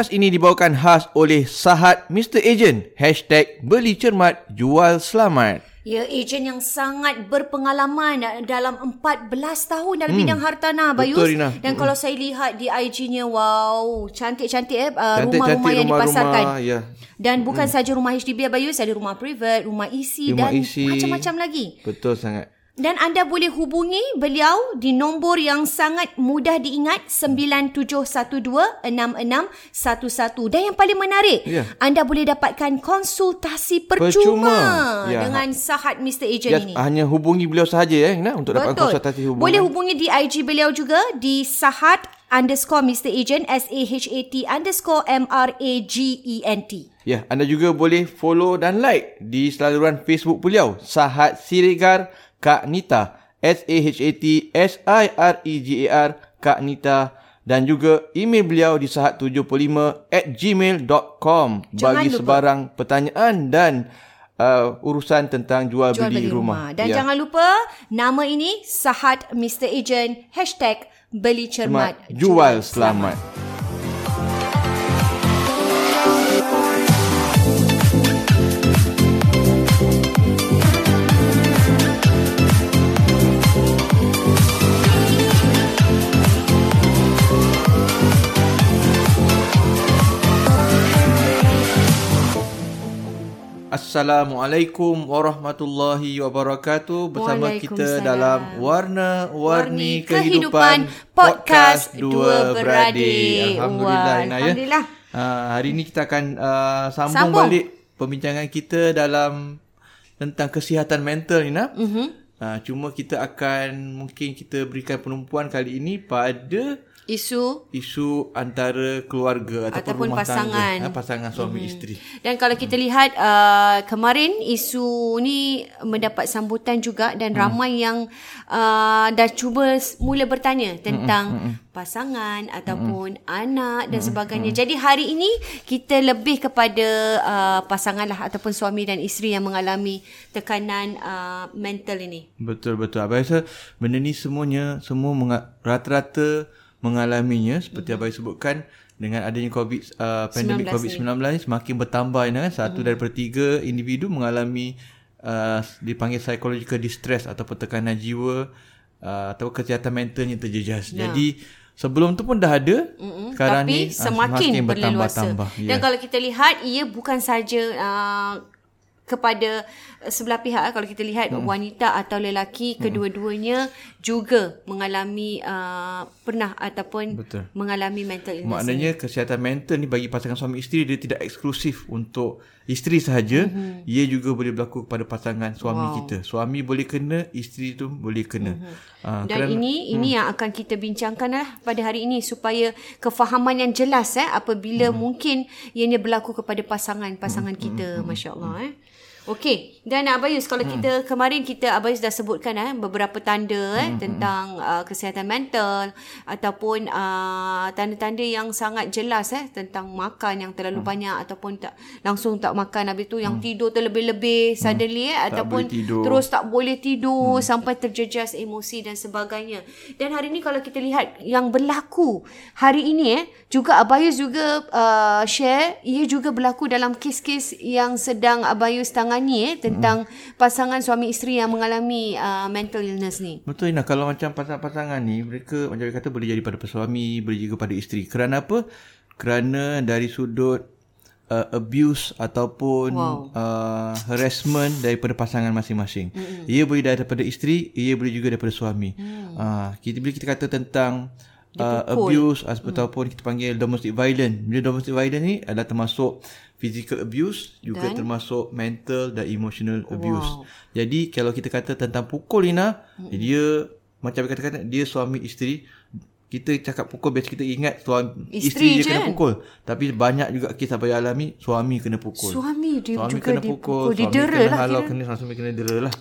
Podcast ini dibawakan khas oleh Sahat Mr. Agent. Hashtag beli cermat, jual selamat. Ya, ejen yang sangat berpengalaman dalam 14 tahun dalam hmm. bidang hartanah, Bayus. Betul, Rina. Dan hmm. kalau saya lihat di IG-nya, wow, cantik-cantik eh. Uh, Cantik-cantik rumah-rumah yang rumah-rumah, dipasarkan. ya. Dan bukan hmm. saja rumah HDB, Bayus. Ada rumah private, rumah isi Rumah dan isi. macam-macam lagi. Betul sangat. Dan anda boleh hubungi beliau di nombor yang sangat mudah diingat 97126611 dan yang paling menarik Ya. anda boleh dapatkan konsultasi percuma, Percuma. Ya. dengan Sahat Mr Agent Yes, ini. hanya hubungi beliau sahaja eh, Ina, untuk dapat konsultasi hubungan. Boleh hubungi di IG beliau juga di Sahat underscore Mr Agent S-A-H-A-T underscore M-R-A-G-E-N-T. Ya, anda juga boleh follow dan like di saluran Facebook beliau Sahat Siregar Kak Nita S-A-H-A-T-S-I-R-E-G-A-R Kak Nita dan juga email beliau di sahat75 at gmail.com bagi lupa. sebarang pertanyaan dan uh, urusan tentang jual, Jual beli beli rumah. rumah. Dan Ya. jangan lupa nama ini Sahat Mr Agent hashtag beli cermat jual selamat. Assalamualaikum warahmatullahi wabarakatuh bersama kita dalam Warna-Warni Warni Kehidupan, Kehidupan Podcast Dua Beradik. Alhamdulillah Wah, Ina ya. Alhamdulillah. Uh, hari ini kita akan uh, sambung, Sambung. balik perbincangan kita dalam tentang kesihatan mental Ina. Mhm. Uh-huh. Uh, cuma kita akan mungkin kita berikan penumpuan kali ini pada Isu isu antara keluarga ataupun, Ataupun rumah pasangan. tangga, ha, pasangan suami hmm. isteri. Dan kalau kita lihat uh, kemarin isu ni mendapat sambutan juga dan Hmm. ramai yang uh, dah cuba mula bertanya tentang pasangan ataupun anak dan sebagainya. Jadi hari ini kita lebih kepada uh, pasangan lah ataupun suami dan isteri yang mengalami tekanan uh, mental ini. Betul betul. Abang rasa benda ni semuanya semua menga- rata-rata mengalaminya seperti mm-hmm. abang sebutkan dengan adanya COVID uh, pandemik 19 COVID-19 ni semakin bertambah ni kan satu mm-hmm. daripada tiga individu mengalami uh, dipanggil psychological distress ataupun tekanan jiwa uh, atau kesihatan mentalnya terjejas. Ya. Jadi sebelum tu pun dah ada Mm-mm, sekarang tapi ni ah, semakin, berleluasa. bertambah-tambah. Dan Ya. kalau kita lihat ia bukan saja uh, kepada uh, sebelah pihak kalau kita lihat hmm. wanita atau lelaki kedua-duanya juga mengalami uh, pernah ataupun Betul. mengalami mental illness. Maknanya kesihatan mental ni bagi pasangan suami isteri dia tidak eksklusif untuk isteri sahaja, mm-hmm. ia juga boleh berlaku kepada pasangan suami wow. kita. Suami boleh kena, isteri tu boleh kena. Mm-hmm. Uh, Dan ini ini yang akan kita bincangkan lah pada hari ini supaya kefahaman yang jelas eh apabila hmm. mungkin ianya berlaku kepada pasangan-pasangan hmm. kita masya-Allah eh. Okey, dan Abayus kalau hmm. kita kemarin kita Abayus dah sebutkan eh beberapa tanda eh hmm. tentang uh, kesihatan mental ataupun uh, tanda-tanda yang sangat jelas eh tentang makan yang terlalu hmm. banyak ataupun tak langsung tak makan habis tu yang Hmm. tidur terlebih-lebih suddenly eh ataupun tidur. terus tak boleh tidur hmm. sampai terjejas emosi dan sebagainya. Dan hari ini kalau kita lihat yang berlaku hari ini eh juga Abayus juga uh, share ia juga berlaku dalam kes-kes yang sedang Abayus tangani eh tentang hmm. pasangan suami isteri yang mengalami uh, mental illness ni. Betul Ina kalau macam pasangan-pasangan ni mereka macam dia kata boleh jadi pada suami, boleh juga pada isteri. Kerana apa? Kerana dari sudut uh, abuse ataupun Wow. uh, harassment daripada pasangan masing-masing. Mm-hmm. Ia boleh daripada isteri, ia boleh juga daripada suami. Mm. Uh, kita bila kita kata tentang uh, abuse mm. ataupun kita panggil domestic violence. Bila domestic violence ni adalah termasuk physical abuse juga dan? termasuk mental dan emotional abuse. Wow. Jadi kalau kita kata tentang pukul Lina, mm. dia macam kata-kata dia suami isteri kita cakap pukul biasa kita ingat suami Isteri isteri, je je kena kan? pukul tapi banyak juga kes apa yang alami suami kena pukul Suami dia suami juga kena dipukul, pukul didera suami kena lah halau kena suami kena dera lah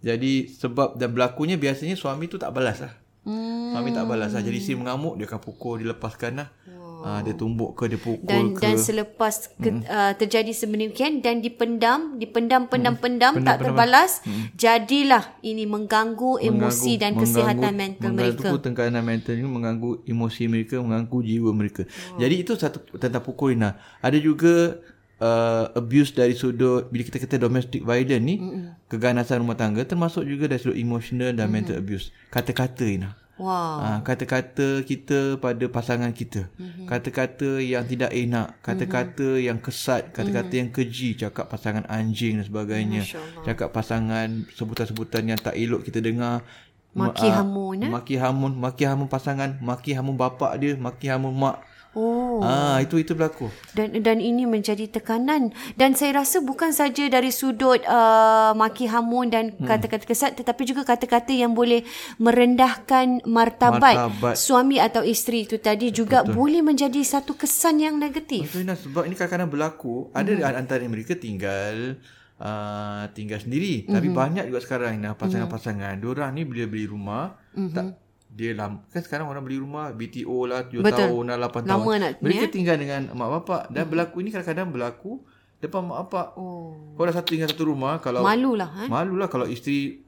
jadi sebab dan berlakunya biasanya suami tu tak balas lah hmm. suami tak balas lah. Jadi isteri mengamuk dia akan pukul dia lepaskan lah. Wow. Ah, dia tumbuk ke dia pukul dan ke. dan selepas ke, uh, terjadi sedemikian dan dipendam dipendam pendam pendam tak terbalas jadilah ini mengganggu emosi dan kesihatan mental mereka. mengganggu tekanan mental ni mengganggu emosi mereka mengganggu jiwa mereka. Oh. jadi itu satu tentang pukul Ina. Ada juga uh, abuse dari sudut bila kita kata domestic violence ni mm keganasan rumah tangga termasuk juga dari sudut emotional dan mental abuse kata-kata Ina wow Ah, kata-kata kita pada pasangan kita. Mhm. Kata-kata yang tidak enak, kata-kata yang kesat, kata-kata Mhm. yang keji, cakap pasangan anjing dan sebagainya. Cakap pasangan sebutan-sebutan yang tak elok kita dengar. Maki Ma- ah, hamun, eh? Maki hamun, maki hamun pasangan, maki hamun bapak dia, maki hamun mak. Oh Ah, itu itu berlaku. dan dan ini menjadi tekanan dan saya rasa bukan saja dari sudut uh, maki hamun dan Hmm. kata-kata kesat tetapi juga kata-kata yang boleh merendahkan martabat, Martabat. suami atau isteri itu tadi juga Betul. boleh menjadi satu kesan yang negatif. Betul sebab ini kadang-kadang berlaku ada Mhm. antara mereka tinggal uh, tinggal sendiri tapi Mhm. banyak juga sekarang Ina pasangan-pasangan diorang ni bila beli rumah Mhm. tak dia lama kan sekarang orang beli rumah BTO lah 7 Betul. tahun lah 8 Lama tahun nak mereka eh? tinggal dengan mak bapak dan berlaku ini kadang-kadang berlaku depan mak bapak Oh, kau dah satu tinggal satu rumah kalau malulah eh. malulah kalau isteri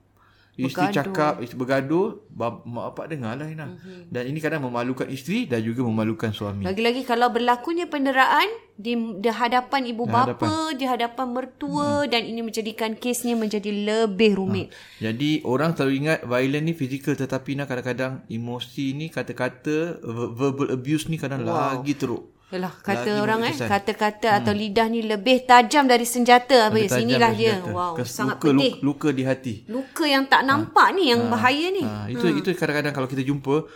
Isteri Bergaduh. cakap, isteri bergaduh, mak bapak dengar lah Ina. Mhm. Dan ini kadang memalukan isteri dan juga memalukan suami. Lagi-lagi kalau berlakunya penderaan di, di hadapan ibu bapa, di hadapan mertua dan ini menjadikan kesnya menjadi lebih rumit. Jadi orang selalu ingat violent ni fizikal tetapi nak kadang-kadang emosi ni kata-kata ver- verbal abuse ni kadang wow. lagi teruk. Yalah, kata Lagi orang eh, berkesan. kata-kata hmm. atau lidah ni lebih tajam dari senjata. Habis Tajam inilah dan dia. senjata. Wow, Kes- sangat luka, pedih. Luka, luka di hati. Luka yang tak nampak ni yang bahaya ni. Ha, itu itu kadang-kadang kalau kita jumpa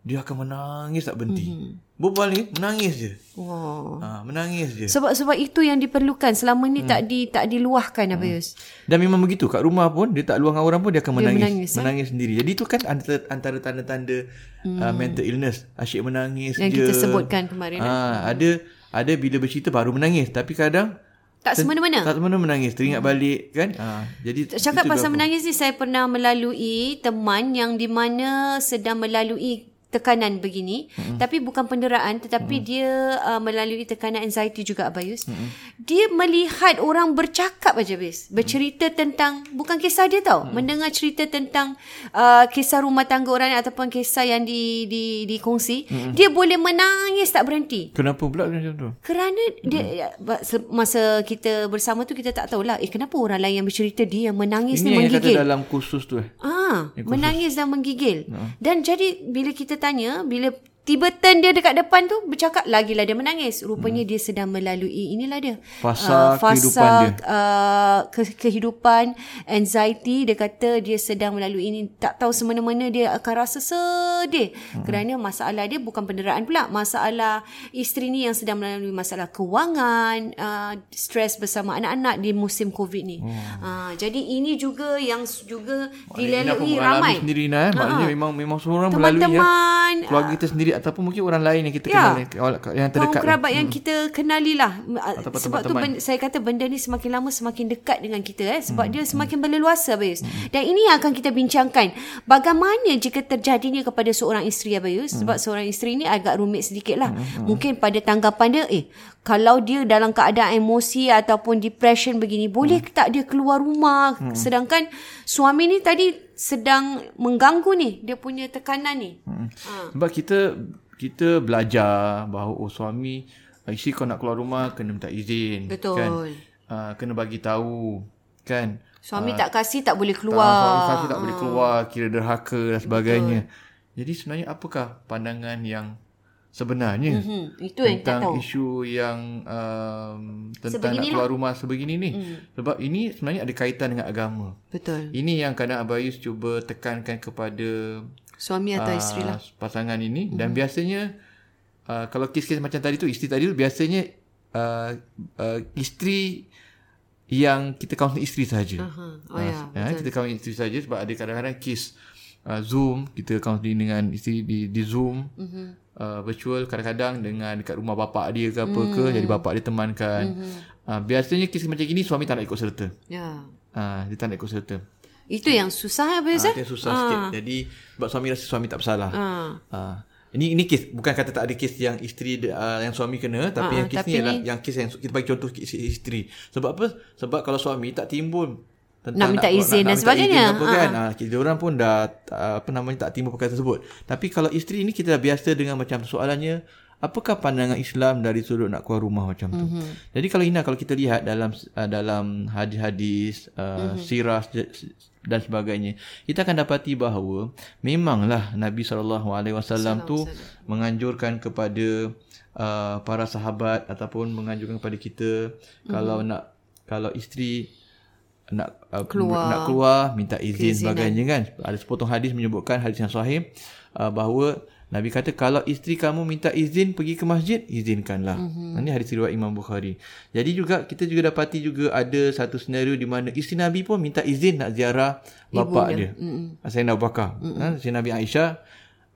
dia akan menangis tak berhenti. Mhm. Mm-hmm. Berbual ni menangis je. Wow. Ha, menangis je. Sebab sebab itu yang diperlukan selama ni tak di tak diluahkan Hmm. Abayus. Dan memang begitu kat rumah pun dia tak dengan orang pun dia akan menangis menangis, menangis, eh? sendiri. Jadi itu kan antara, antara tanda-tanda hmm. uh, mental illness. Asyik menangis Yang je. kita sebutkan kemarin, eh? Ah, ada ada bila bercerita baru menangis tapi kadang Tak semena-mena. tak semena menangis teringat balik kan. Ah, jadi Cakap pasal menangis ni saya pernah melalui teman yang di mana sedang melalui tekanan begini mm-hmm. tapi bukan penderaan tetapi mm-hmm. dia uh, melalui tekanan anxiety juga Abayus. Mm-hmm. Dia melihat orang bercakap aja bis, bercerita mm-hmm. tentang bukan kisah dia tau, mm-hmm. mendengar cerita tentang uh, kisah rumah tangga orang ataupun kisah yang di di dikongsi, mm-hmm. dia boleh menangis tak berhenti. Kenapa pula macam tu? Kerana dia hmm. masa kita bersama tu kita tak tahulah eh kenapa orang lain yang bercerita dia yang menangis Ini ni yang kata menggigil. dalam kursus tu eh. Ah, menangis dan menggigil. Dan jadi bila kita tanya, bila tiba turn dia dekat depan tu bercakap lagilah dia menangis. Rupanya dia sedang melalui inilah dia. Fasa kehidupan dia. Uh, ke, kehidupan anxiety dia kata dia sedang melalui ini tak tahu semena-mana dia akan rasa sedih hmm. kerana masalah dia bukan penderaan pula masalah isteri ni yang sedang melalui masalah kewangan uh, stres bersama anak-anak di musim covid ni hmm. uh, jadi ini juga yang juga dilalui ramai sendiri nah, eh. maknanya memang memang semua orang melalui ya. Keluarga kita sendiri ataupun mungkin orang lain yang kita Ya. kenal yang kaum terdekat. lah. kerabat yang kita kenali lah Ataupun sebab tu benda, saya kata benda ni semakin lama semakin dekat dengan kita eh. Sebab dia semakin berleluasa Abayus. Dan ini yang akan kita bincangkan. Bagaimana jika terjadinya kepada seorang isteri Abayus? Sebab seorang isteri ni agak rumit sedikit lah. Mungkin pada tanggapan dia eh kalau dia dalam keadaan emosi ataupun depression begini boleh tak dia keluar rumah? Sedangkan suami ni tadi sedang mengganggu ni dia punya tekanan ni Ha. Sebab kita kita belajar bahawa oh suami uh, isteri kau nak keluar rumah kena minta izin Betul. kan. Uh, kena bagi tahu kan. suami tak kasih tak boleh Tak, keluar suami kasih tak boleh keluar, kira derhaka dan sebagainya. Jadi sebenarnya apakah pandangan yang sebenarnya Hmm, itu yang tentang tahu. isu yang um, tentang nak Sebeginilah. keluar rumah sebegini ni. Sebab ini sebenarnya ada kaitan dengan agama. Betul. Ini yang kadang Abayus cuba tekankan kepada Suami atau isteri lah. uh, pasangan ini dan biasanya uh, kalau kes-kes macam tadi tu isteri tadi tu biasanya uh, uh, isteri yang kita kaunseling isteri saja. Uh-huh. Oh ya. Ya, kita kaunseling isteri saja sebab ada kadang-kadang kes uh, Zoom kita kaunseling dengan isteri di di Zoom. Uh-huh. Uh, virtual kadang-kadang dengan dekat rumah bapak dia ke apa ke jadi bapak dia temankan. Uh-huh. Uh, biasanya kes macam gini suami tak nak ikut serta. Ya. Uh, dia tak nak ikut serta. Itu yang susah habis Ah, eh. itu yang susah sikit. Jadi sebab suami rasa suami tak bersalah. Ah. Ah. ini ini kes bukan kata tak ada kes yang isteri uh, yang suami kena tapi Ah, yang kes tapi ni adalah ni- yang kes yang kita bagi contoh kes isteri. Sebab apa? Sebab kalau suami tak timbul Nak minta izin dan minta sebagainya. izin apa kan. Ah kita orang pun dah uh, apa namanya tak timbul perkara tersebut. Tapi kalau isteri ni kita dah biasa dengan macam soalannya apakah pandangan Islam dari sudut nak keluar rumah macam tu. Mhm. Mm-hmm. Jadi kalau Ina kalau kita lihat dalam uh, dalam hadis-hadis uh, Mhm. mm-hmm. sirah dan sebagainya, kita akan dapati bahawa memanglah Nabi SAW tu menganjurkan kepada uh, para sahabat ataupun menganjurkan kepada kita mm-hmm. kalau nak kalau isteri nak uh, Keluar. nak keluar minta izin Keizinan. sebagainya kan. Ada sepotong hadis menyebutkan hadis yang sahih uh, bahawa Nabi kata kalau isteri kamu minta izin pergi ke masjid izinkanlah. Mm-hmm. Ini hadis riwayat Imam Bukhari. Jadi juga kita juga dapati juga ada satu senario di mana isteri Nabi pun minta izin nak ziarah bapa dia. Mm-hmm. Sayyidina Abu Bakar. Mm-hmm. Ha, Sayyidina Nabi Aisyah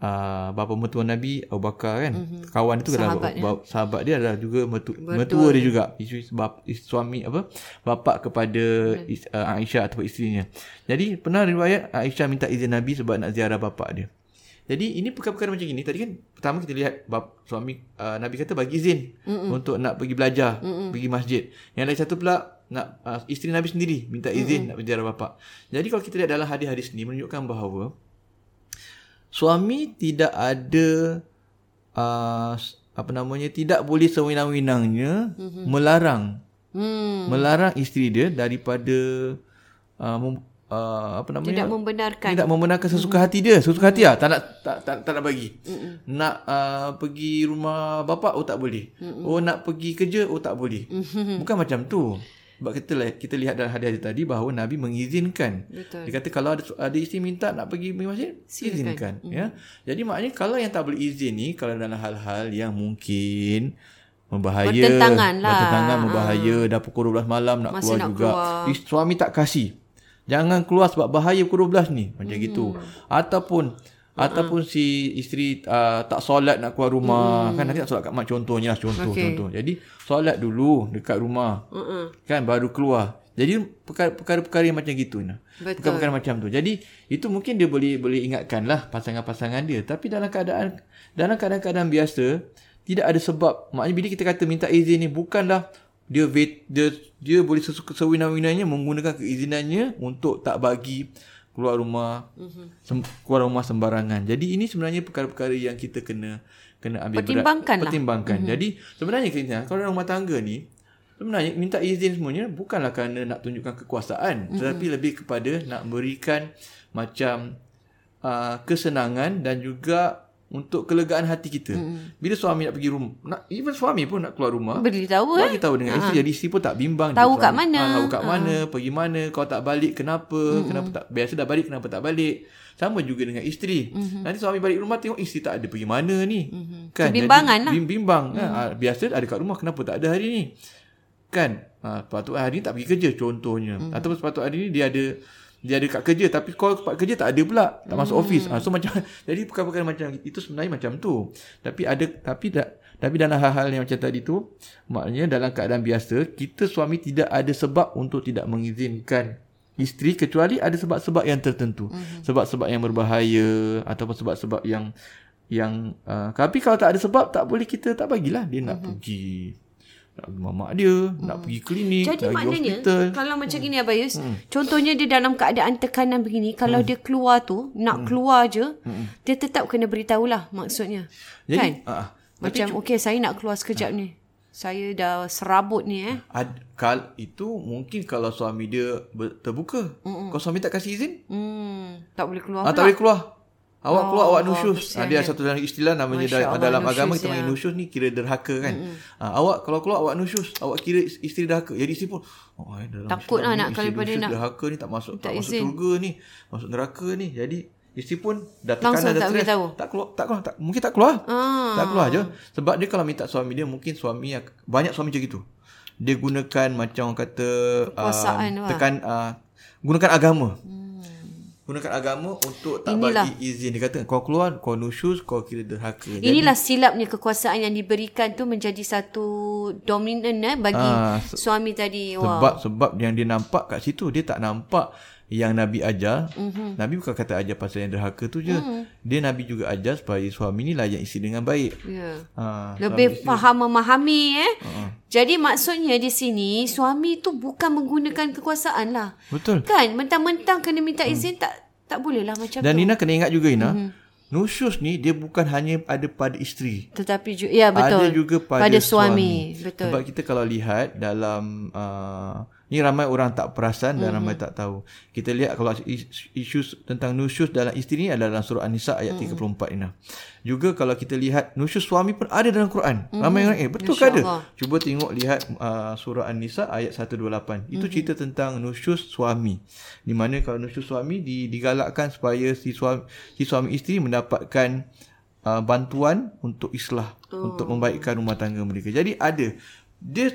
Uh, bapa mertua Nabi Abu Bakar kan. Mm-hmm. kawan itu adalah Sahabat ba- sahabat dia adalah juga mertu, mertua dia juga. Isteri bap, isteri, suami apa bapa kepada is, uh, Aisyah atau isterinya. Jadi pernah riwayat Aisyah minta izin Nabi sebab nak ziarah bapa dia. Jadi ini perkara-perkara macam ini tadi kan pertama kita lihat bap, suami uh, Nabi kata bagi izin Mm-mm. untuk nak pergi belajar Mm-mm. pergi masjid. Yang lain satu pula nak uh, isteri Nabi sendiri minta izin Mm-mm. nak ziarah bapa jadi kalau kita lihat dalam hadis-hadis ni menunjukkan bahawa suami tidak ada uh, apa namanya tidak boleh sewenang-wenangnya mm-hmm. melarang Hmm. melarang isteri dia daripada uh, mem, uh, apa namanya Tidak membenarkan. tidak membenarkan sesuka hati dia sesuka hati lah tak nak tak, tak, tak nak bagi Mm-mm. nak uh, pergi rumah bapa oh tak boleh Mm-mm. oh nak pergi kerja oh tak boleh Mm-mm. bukan macam tu sebab kita li- kita lihat dalam hadis tadi bahawa Nabi mengizinkan Betul. dia kata kalau ada ada isteri minta nak pergi pergi masjid Silakan. izinkan ya jadi maknanya kalau yang tak boleh izin ni kalau dalam hal-hal yang mungkin membahaya Bertentangan lah. bertentangan membahaya dah pukul 12 malam nak Masih keluar nak juga keluar. Is, suami tak kasih jangan keluar sebab bahaya pukul 12 ni macam Hmm. gitu ataupun ataupun si isteri uh, tak solat nak keluar rumah. Kan nanti nak solat kat mak contohnya lah contoh Hmm. Okey. contoh. Jadi solat dulu dekat rumah. Uh-uh. kan baru keluar. Jadi perkara- perkara-perkara yang macam gitu nah. Betul. perkara-perkara macam tu. Jadi itu mungkin dia boleh boleh ingatkan lah pasangan-pasangan dia. Tapi dalam keadaan dalam keadaan-keadaan biasa tidak ada sebab. Maknanya bila kita kata minta izin ni bukanlah dia vet, dia dia boleh sesuka sewenang-wenangnya menggunakan keizinannya untuk tak bagi keluar rumah mm-hmm. sem, keluar rumah sembarangan jadi ini sebenarnya perkara-perkara yang kita kena kena ambil Pertimbangkan berat lah. pertimbangkan mm-hmm. jadi sebenarnya kita kalau dalam rumah tangga ni Sebenarnya minta izin semuanya bukanlah kerana nak tunjukkan kekuasaan mm-hmm. tetapi lebih kepada nak berikan macam uh, kesenangan dan juga untuk kelegaan hati kita. Mm-hmm. Bila suami nak pergi rumah, nak even suami pun nak keluar rumah, Beritahu eh. bagi tahu dengan isteri jadi isteri pun tak bimbang Tahu kat suami. mana. Ah, tahu kat mana, pergi mana, kau tak balik kenapa? Mm-hmm. Kenapa tak biasa dah balik kenapa tak balik? Sama juga dengan isteri. Mm-hmm. Nanti suami balik rumah tengok isteri tak ada pergi mana ni. Mm-hmm. Kan? Kebimbangan Jadi, lah. bim- bimbang. Mm-hmm. Ha, biasa ada kat rumah kenapa tak ada hari ni? Kan? Ha, sepatutnya hari ni tak pergi kerja contohnya. Mm-hmm. Ataupun sepatutnya hari ni dia ada dia ada kat kerja tapi call tempat kerja tak ada pula tak masuk Hmm. office ha, so macam jadi perkara-perkara macam itu sebenarnya macam tu tapi ada tapi tak tapi dalam hal-hal yang macam tadi tu maknanya dalam keadaan biasa kita suami tidak ada sebab untuk tidak mengizinkan isteri kecuali ada sebab-sebab yang tertentu mm-hmm. sebab-sebab yang berbahaya ataupun sebab-sebab yang yang uh, tapi kalau tak ada sebab tak boleh kita tak bagilah dia nak mm-hmm. pergi nak pergi rumah mak dia hmm. nak pergi klinik Jadi nak maknanya hospital kalau macam gini Abayus, hmm. contohnya dia dalam keadaan tekanan begini, kalau Hmm. dia keluar tu, nak keluar je, dia tetap kena beritahulah maksudnya. jadi kan? uh, Macam okey saya nak keluar sekejap ni. Saya dah serabut ni eh. Ad, kal itu mungkin kalau suami dia ber, terbuka. Mm-mm. Kalau suami tak kasih izin, Hmm, tak boleh keluar ah, pula. tak boleh keluar. Awak Oh, keluar awak nusyus. kesian Ah, dia dia. satu dalam istilah namanya Masya dalam, Allah, dalam agama nusyus, kita panggil ya. nusyus ni kira derhaka kan. Ah, awak kalau keluar awak nusyus, awak kira is- isteri derhaka. Jadi isteri pun oh, eh, dalam Takut lah nak daripada nusyus nak- derhaka ni tak masuk tak tak, masuk izin. syurga ni, masuk neraka ni. Jadi isteri pun dah Langsung tekanan dah tak boleh stres. tahu. Tak keluar, tak keluar, tak, mungkin tak keluar. Ah. Tak keluar je. Sebab dia kalau minta suami dia mungkin suami banyak suami macam gitu. Dia gunakan macam orang kata Kekuasaan uh, tekan uh, gunakan agama. Hmm. Gunakan agama untuk tak Inilah. bagi izin. Dia kata kau keluar kau nusyus kau kira derhaka. Jadi, Inilah silapnya kekuasaan yang diberikan tu menjadi satu dominan eh bagi Ah, suami tadi. sebab sebab yang dia nampak kat situ dia tak nampak yang Nabi ajar, mm-hmm. Nabi bukan kata ajar pasal yang derhaka tu je. Mm. Dia Nabi juga ajar supaya suami ni layan isteri dengan baik. Ya. Ha, Lebih faham memahami eh. Uh-huh. Jadi maksudnya di sini suami tu bukan menggunakan kekuasaan lah. Betul. Kan mentang-mentang kena minta izin mm. tak tak boleh lah macam Dan tu. Dan Nina kena ingat juga Ina. Mm-hmm. Nusyus ni dia bukan hanya ada pada isteri. Tetapi juga ya betul. Ada juga pada, pada suami. suami. Betul. Sebab kita kalau lihat dalam uh, ni ramai orang tak perasan dan mm-hmm. ramai tak tahu. Kita lihat kalau isu tentang nusyus dalam isteri ni adalah dalam surah An-Nisa ayat mm-hmm. 34 ini. Juga kalau kita lihat nusyus suami pun ada dalam Quran. Mm-hmm. Ramai orang eh betul ke ada? Cuba tengok lihat uh, surah An-Nisa ayat 128. Mm-hmm. Itu cerita tentang nusyus suami. Di mana kalau nusyus suami digalakkan supaya si suami si suami isteri mendapatkan uh, bantuan untuk islah oh. untuk membaikkan rumah tangga mereka. Jadi ada dia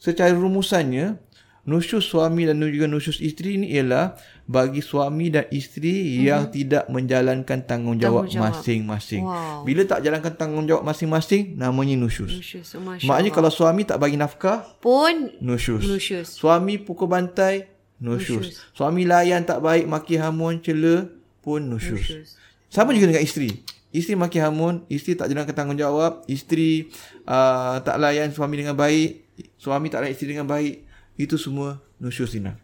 secara rumusannya nusyus suami dan juga nusyus isteri ni ialah bagi suami dan isteri mm-hmm. yang tidak menjalankan tanggungjawab, tanggungjawab. masing-masing. Wow. Bila tak jalankan tanggungjawab masing-masing, namanya nusyus. nusyus. Maknanya kalau suami tak bagi nafkah, pun nusyus. nusyus. Suami pukul bantai, nusyus. nusyus. Suami layan tak baik, maki hamun, cela, pun nusyus. nusyus. Sama juga dengan isteri. Isteri maki hamun, isteri tak jalankan tanggungjawab, isteri uh, tak layan suami dengan baik, suami tak layan isteri dengan baik, itu semua nusyus Ina.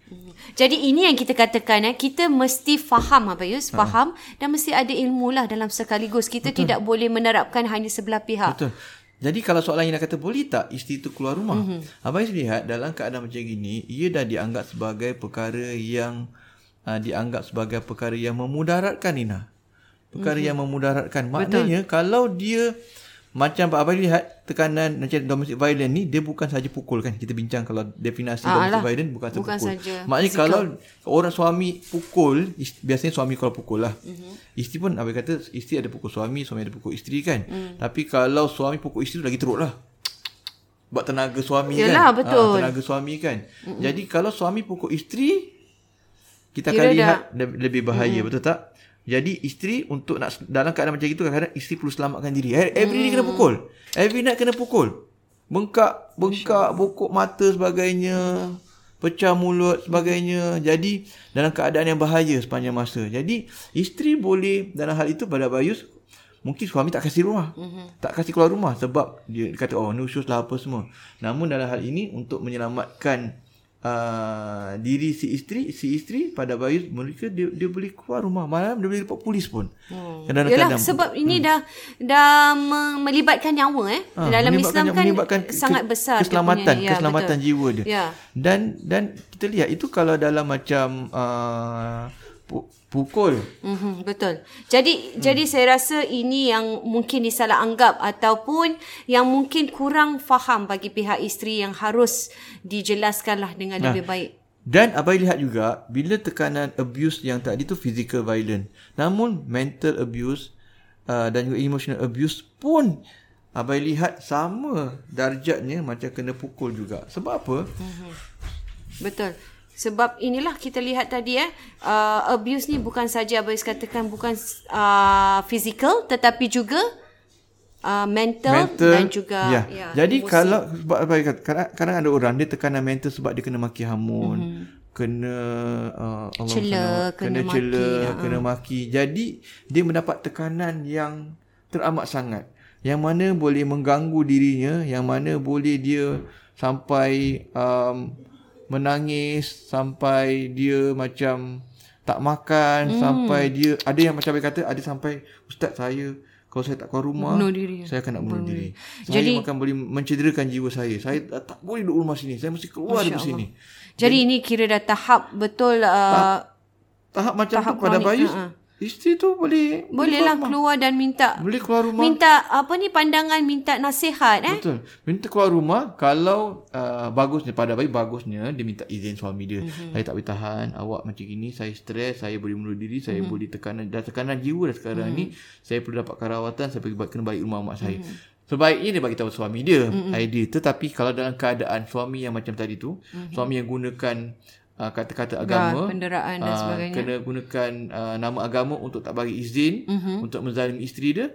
Jadi ini yang kita katakan eh kita mesti faham apa Yus, ha. faham dan mesti ada ilmu lah dalam sekaligus. Kita Betul. tidak boleh menerapkan hanya sebelah pihak. Betul. Jadi kalau soalan Ina kata boleh tak isteri itu keluar rumah? Mm-hmm. Abang lihat dalam keadaan macam ini ia dah dianggap sebagai perkara yang uh, dianggap sebagai perkara yang memudaratkan Ina. Perkara mm-hmm. yang memudaratkan. Maknanya Betul. kalau dia macam Abang lihat tekanan macam domestic violence ni dia bukan saja pukul kan kita bincang kalau definasi ah, domestic violence bukan, saja pukul saja maknanya physical. kalau orang suami pukul biasanya suami kalau pukul lah mm-hmm. isteri pun Abang kata isteri ada pukul suami suami ada pukul isteri kan mm. tapi kalau suami pukul isteri lagi teruk lah buat tenaga suami Yalah, kan betul. Ha, tenaga suami kan mm-hmm. jadi kalau suami pukul isteri kita Kira akan lihat dah. lebih bahaya mm-hmm. betul tak jadi isteri untuk nak dalam keadaan macam itu kadang-kadang isteri perlu selamatkan diri. Every hmm. day kena pukul. Every night kena pukul. Bengkak, bengkak, bokok mata sebagainya. Pecah mulut sebagainya. Jadi dalam keadaan yang bahaya sepanjang masa. Jadi isteri boleh dalam hal itu pada Bayus mungkin suami tak kasih rumah. Mm-hmm. Tak kasih keluar rumah sebab dia, kata oh nusyus lah apa semua. Namun dalam hal ini untuk menyelamatkan uh, diri si isteri si isteri pada bayi mereka dia dia boleh keluar rumah malam dia boleh report polis pun hmm. kadang-kadang Yalah, sebab ini hmm. dah dah melibatkan nyawa eh ha, dalam Islam kan sangat besar keselamatan punya, ya, keselamatan jiwa dia ya. dan dan kita lihat itu kalau dalam macam uh, pukul. Mm-hmm, betul. Jadi hmm. jadi saya rasa ini yang mungkin disalah anggap ataupun yang mungkin kurang faham bagi pihak isteri yang harus dijelaskanlah dengan nah, lebih baik. Dan abai lihat juga bila tekanan abuse yang tadi tu physical violence. Namun mental abuse uh, dan juga emotional abuse pun abai lihat sama darjatnya macam kena pukul juga. Sebab apa? Mm-hmm. Betul. Sebab inilah kita lihat tadi eh uh, abuse ni bukan saja Abang katakan bukan uh, physical tetapi juga uh, mental, mental dan juga ya. Ya, Jadi emosi. kalau sebab kadang, kadang ada orang dia tekanan mental sebab dia kena maki hamun, mm-hmm. kena uh, Allah cela, kena, kena cela, maki, uh. kena maki. Jadi dia mendapat tekanan yang teramat sangat yang mana boleh mengganggu dirinya, yang mana boleh dia sampai um, menangis sampai dia macam tak makan hmm. sampai dia ada yang macam dia kata ada sampai ustaz saya kalau saya tak keluar rumah bunuh diri. saya akan nak bunuh, bunuh diri. diri. Saya akan boleh mencederakan jiwa saya. Saya tak boleh duduk rumah sini. Saya mesti keluar dari sini. Jadi, Jadi ini kira dah tahap betul uh, tahap, tahap macam tahap tu pada bayi. Uh-huh. Isteri tu boleh boleh lah keluar dan minta boleh keluar rumah minta apa ni pandangan minta nasihat eh betul minta keluar rumah kalau uh, bagusnya pada bayi bagusnya dia minta izin suami dia mm-hmm. saya tak boleh tahan awak macam gini saya stres saya boleh bunuh diri saya mm-hmm. boleh tekanan dah tekanan jiwa dah sekarang mm-hmm. ni saya perlu dapat rawatan saya pergi kena balik rumah mak saya mm-hmm. Sebaiknya dia bagi tahu suami dia mm-hmm. idea tetapi kalau dalam keadaan suami yang macam tadi tu mm-hmm. suami yang gunakan uh, kata-kata agama penderaan dan uh, sebagainya kena gunakan uh, nama agama untuk tak bagi izin uh-huh. untuk menzalim isteri dia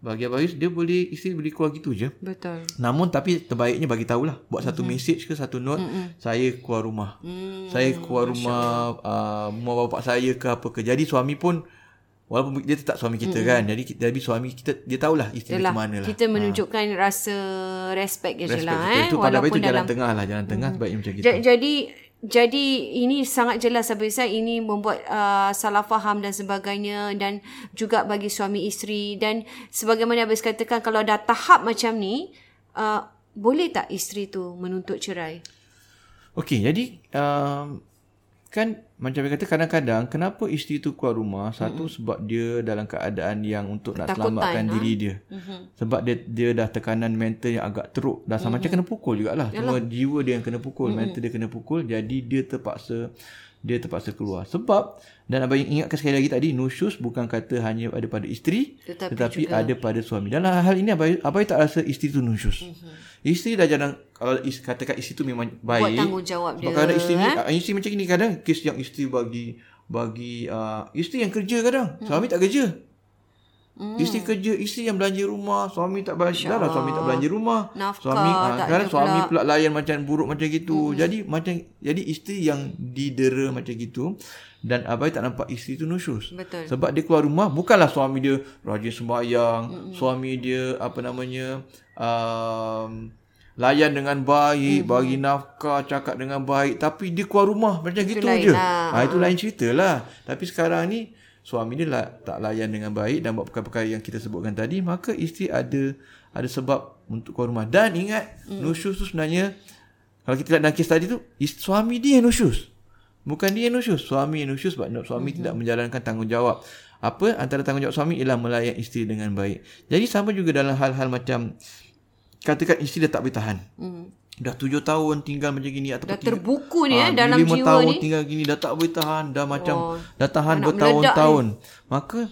bagi Abang Yus dia boleh isteri boleh keluar gitu je. Betul. Namun tapi terbaiknya bagi tahulah buat satu mm-hmm. message ke satu note mm-hmm. saya keluar rumah. Mm, saya keluar rumah uh, rumah bapak saya ke apa ke. Jadi suami pun walaupun dia tetap suami kita mm-hmm. kan. Jadi tapi suami kita dia tahulah isteri Yalah, mana lah. Kita menunjukkan ha. rasa respect je respect lah eh. Itu pada itu jalan tengah lah jalan tengah mm. sebaiknya macam gitu. Jadi jadi ini sangat jelas saya ini membuat uh, salah faham dan sebagainya dan juga bagi suami isteri dan sebagaimana Abis katakan kalau dah tahap macam ni uh, boleh tak isteri tu menuntut cerai? Okey, jadi um, kan macam dia kata kadang-kadang kenapa isteri tu keluar rumah satu mm-hmm. sebab dia dalam keadaan yang untuk nak selamatkan ha? diri dia mm-hmm. sebab dia dia dah tekanan mental yang agak teruk dah sama mm-hmm. macam kena pukul jugalah Yalah. semua jiwa dia yang kena pukul mm-hmm. mental dia kena pukul jadi dia terpaksa dia terpaksa keluar sebab dan abang ingatkan sekali lagi tadi nusyus bukan kata hanya ada pada isteri tetapi, tetapi ada pada suami dalam hal ini abang abang tak rasa isteri tu nusyus mm-hmm. Isteri dah jangan kalau katakan isteri tu memang baik. Buat tanggungjawab dia. Kadang isteri eh? ni, isteri macam ni kadang kes yang isteri bagi bagi uh, isteri yang kerja kadang. Hmm. Suami tak kerja. Hmm. Isteri kerja, isteri yang belanja rumah, suami tak belanja. Dah lah suami tak belanja rumah. Nafkah suami uh, tak kadang suami pula. pula layan macam buruk macam gitu. Hmm. Jadi macam jadi isteri yang didera macam gitu dan abai tak nampak isteri tu nusyus. Betul. Sebab dia keluar rumah bukanlah suami dia rajin sembahyang, hmm. suami dia apa namanya um, layan dengan baik, mm-hmm. bagi nafkah, cakap dengan baik. Tapi dia keluar rumah macam itu gitu je. Lah. Ha, itu lain cerita lah. Tapi sekarang ni suami dia tak layan dengan baik dan buat perkara-perkara yang kita sebutkan tadi. Maka isteri ada ada sebab untuk keluar rumah. Dan ingat, mm. nusyus tu sebenarnya, kalau kita lihat dalam kes tadi tu, suami dia yang nusyus. Bukan dia yang nusyus. Suami yang nusyus sebab suami mm-hmm. tidak menjalankan tanggungjawab. Apa antara tanggungjawab suami ialah melayan isteri dengan baik. Jadi sama juga dalam hal-hal macam katakan isteri dah tak boleh tahan. Hmm. Dah tujuh tahun tinggal macam gini atau dah terbuku ni ha, eh dalam jiwa tahun ni. tinggal gini dah tak boleh tahan dah macam oh, dah tahan bertahun-tahun. Maka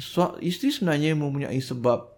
so, isteri sebenarnya mempunyai sebab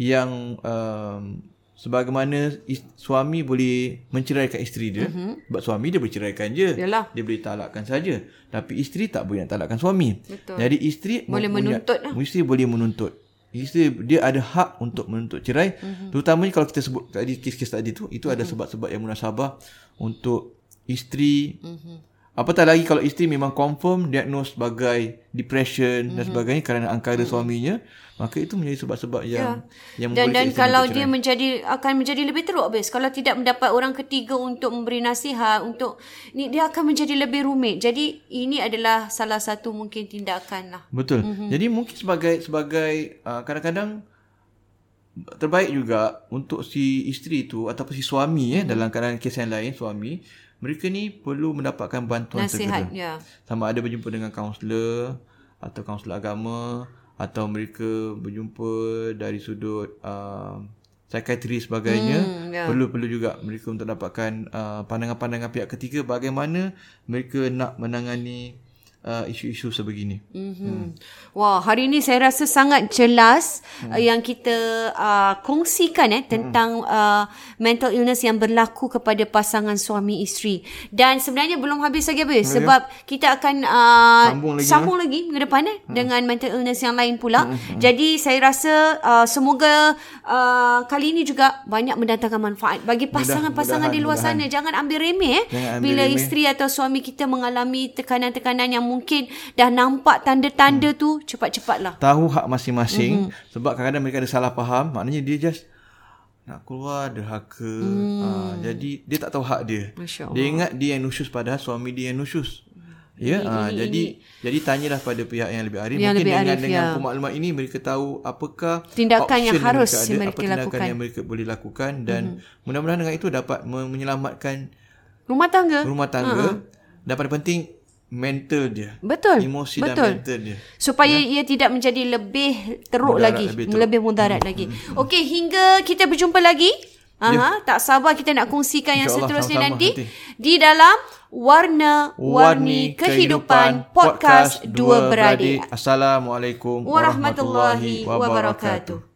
yang um, sebagaimana suami boleh menceraikan isteri dia uh-huh. sebab suami dia boleh ceraikan je Yalah. dia boleh talakkan saja tapi isteri tak boleh nak talakkan suami Betul. jadi isteri boleh menuntut lah. isteri boleh menuntut Isteri dia ada hak untuk menuntut cerai. Mm-hmm. Terutamanya kalau kita sebut tadi kes-kes tadi tu, itu mm-hmm. ada mhm. sebab-sebab yang munasabah untuk isteri. Mm-hmm. Apatah lagi kalau isteri memang confirm diagnose sebagai depression mm-hmm. dan sebagainya kerana angkara mm-hmm. suaminya, maka itu menjadi sebab-sebab yang ya. yang dan dan kalau dia menjadi akan menjadi lebih teruk habis kalau tidak mendapat orang ketiga untuk memberi nasihat untuk ni dia akan menjadi lebih rumit. Jadi ini adalah salah satu mungkin tindakan lah. Betul. Mm-hmm. Jadi mungkin sebagai sebagai uh, kadang-kadang terbaik juga untuk si isteri itu ataupun si suami mm-hmm. eh dalam keadaan kes yang lain suami mereka ni perlu mendapatkan bantuan Nasihat, segera. Ya. Sama ada berjumpa dengan kaunselor atau kaunselor agama atau mereka berjumpa dari sudut uh, psikiatri sebagainya hmm, yeah. perlu perlu juga mereka untuk dapatkan uh, pandangan-pandangan pihak ketiga bagaimana mereka nak menangani uh, isu-isu sebegini. Mm-hmm. Hmm. Wah, hari ini saya rasa sangat jelas hmm. uh, yang kita uh, kongsikan eh tentang hmm. uh, mental illness yang berlaku kepada pasangan suami isteri. Dan sebenarnya belum habis lagi habis sebab ya? kita akan uh, sambung lagi, sambung ya? lagi ke depan eh hmm. dengan mental illness yang lain pula. Hmm. Hmm. Jadi saya rasa uh, semoga uh, kali ini juga banyak mendatangkan manfaat bagi pasangan-pasangan di luar mudahan. sana. Jangan ambil remeh eh ambil bila remeh. isteri atau suami kita mengalami tekanan-tekanan yang mungkin dah nampak tanda-tanda hmm. tu cepat-cepatlah. Tahu hak masing-masing hmm. sebab kadang-kadang mereka ada salah faham maknanya dia just nak keluar derhaka hmm. ha, jadi dia tak tahu hak dia. Dia ingat dia yang nusyus padahal suami dia yang nusyus. Ya, ini, ha, ini, jadi ini. jadi tanyalah pada pihak yang lebih arif yang mungkin lebih dengan arif, dengan ya. pemakluman ini mereka tahu apakah tindakan yang harus mereka, ada, mereka apa tindakan lakukan. yang mereka boleh lakukan dan hmm. mudah-mudahan dengan itu dapat menyelamatkan rumah tangga. Rumah tangga. Ha. Dan paling penting mental dia. Betul. Emosi Betul. dan mental dia. Supaya ya? ia tidak menjadi lebih teruk mudarat lagi, lebih, teruk. lebih mudarat hmm. lagi. Hmm. Okey, hingga kita berjumpa lagi. Ya. Aha, tak sabar kita nak kongsikan yang seterusnya nanti hati. di dalam Warna-Warni Kehidupan Podcast Dua Beradik. Assalamualaikum warahmatullahi wabarakatuh.